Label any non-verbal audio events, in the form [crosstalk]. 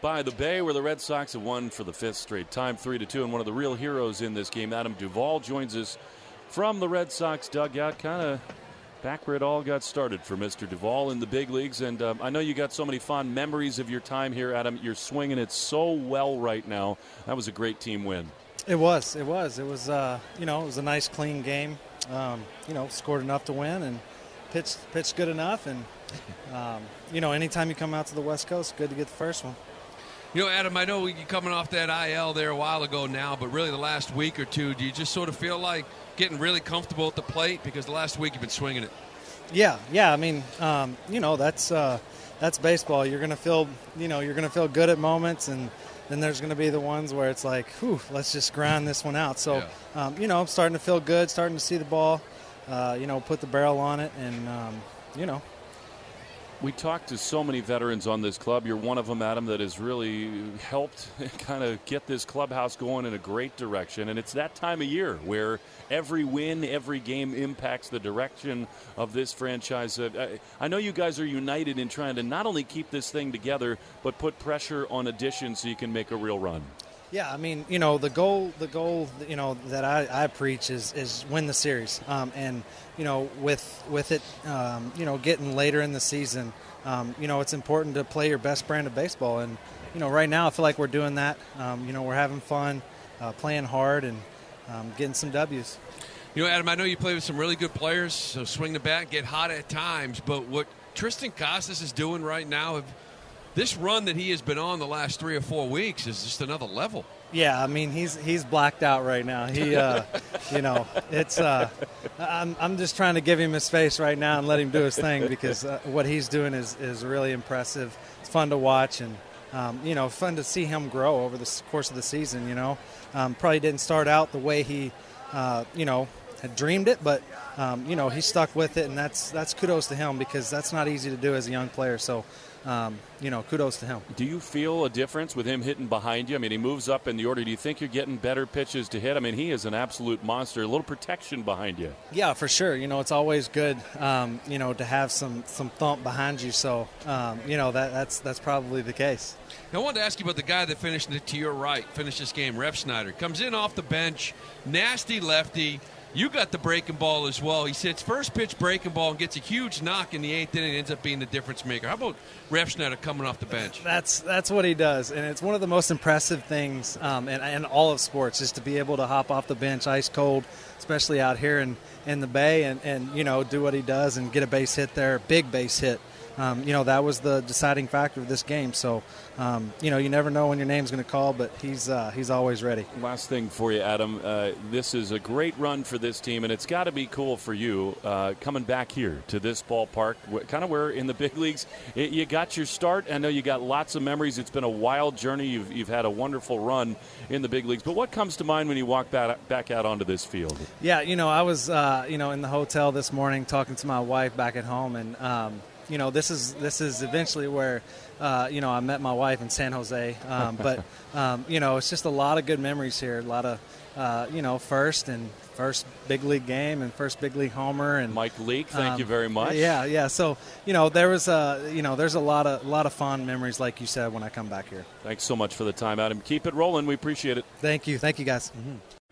By the Bay, where the Red Sox have won for the fifth straight time, three to two, and one of the real heroes in this game, Adam Duvall, joins us from the Red Sox dugout, kind of back where it all got started for Mr. Duvall in the big leagues. And um, I know you got so many fond memories of your time here, Adam. You're swinging it so well right now. That was a great team win. It was. It was. It was. Uh, you know, it was a nice, clean game. Um, you know, scored enough to win and pitched pitched good enough. And [laughs] um, you know, anytime you come out to the West Coast, good to get the first one. You know, Adam, I know you're coming off that IL there a while ago now, but really the last week or two, do you just sort of feel like getting really comfortable at the plate because the last week you've been swinging it? Yeah, yeah. I mean, um, you know, that's uh, that's baseball. You're gonna feel, you know, you're gonna feel good at moments, and then there's gonna be the ones where it's like, whew, let's just grind this one out. So, yeah. um, you know, I'm starting to feel good, starting to see the ball, uh, you know, put the barrel on it, and um, you know, we talked to so many veterans on this club. You're one of them, Adam, that has really helped [laughs] kind of get this clubhouse going in a great direction. And it's that time of year where every win, every game impacts the direction of this franchise. Uh, I know you guys are united in trying to not only keep this thing together, but put pressure on addition so you can make a real run. Yeah, I mean, you know, the goal, the goal, you know, that I, I preach is is win the series, um, and you know, with with it, um, you know, getting later in the season, um, you know, it's important to play your best brand of baseball, and you know, right now I feel like we're doing that. Um, you know, we're having fun, uh, playing hard, and um, getting some Ws. You know, Adam, I know you play with some really good players, so swing the bat, get hot at times, but what Triston Casas is doing right now. Have, this run that he has been on the last three or four weeks is just another level. Yeah, I mean he's he's blacked out right now. He, uh, [laughs] you know, it's. Uh, I'm I'm just trying to give him his face right now and let him do his thing because uh, what he's doing is is really impressive. It's fun to watch and. Um, you know, fun to see him grow over the course of the season. You know, um, probably didn't start out the way he, uh, you know, had dreamed it, but um, you know he stuck with it, and that's that's kudos to him because that's not easy to do as a young player. So um, you know, kudos to him. Do you feel a difference with him hitting behind you? I mean, he moves up in the order. Do you think you're getting better pitches to hit? I mean, he is an absolute monster. A little protection behind you. Yeah, for sure. You know, it's always good, um, you know, to have some some thump behind you. So, um, you know, that that's that's probably the case. Now, I wanted to ask you about the guy that finished it to your right, finished this game, Refsnyder. Comes in off the bench, nasty lefty you got the breaking ball as well. He sits first pitch breaking ball and gets a huge knock in the eighth inning. Ends up being the difference maker. How about Refsnyder coming off the bench? That's that's what he does, and it's one of the most impressive things um, in, in all of sports is to be able to hop off the bench ice cold, especially out here in in the Bay, and and you know do what he does and get a base hit there, big base hit um, you know that was the deciding factor of this game. So, um, you know, you never know when your name's going to call, but he's uh, he's always ready. Last thing for you, Adam. Uh, this is a great run for this team, and it's got to be cool for you uh, coming back here to this ballpark, kind of where in the big leagues it, you got your start. I know you got lots of memories. It's been a wild journey. You've you've had a wonderful run in the big leagues. But what comes to mind when you walk back back out onto this field? Yeah, you know, I was uh, you know in the hotel this morning talking to my wife back at home, and um, you know, this is this is eventually where, uh, you know, I met my wife in San Jose. Um, but [laughs] um, you know, it's just a lot of good memories here. A lot of, uh, you know, first and first big league game and first big league homer and Mike Leake. Thank um, you very much. Yeah, yeah. So you know, there was a you know, there's a lot of a lot of fond memories, like you said, when I come back here. Thanks so much for the time, Adam. Keep it rolling. We appreciate it. Thank you. Thank you, guys. Mm-hmm.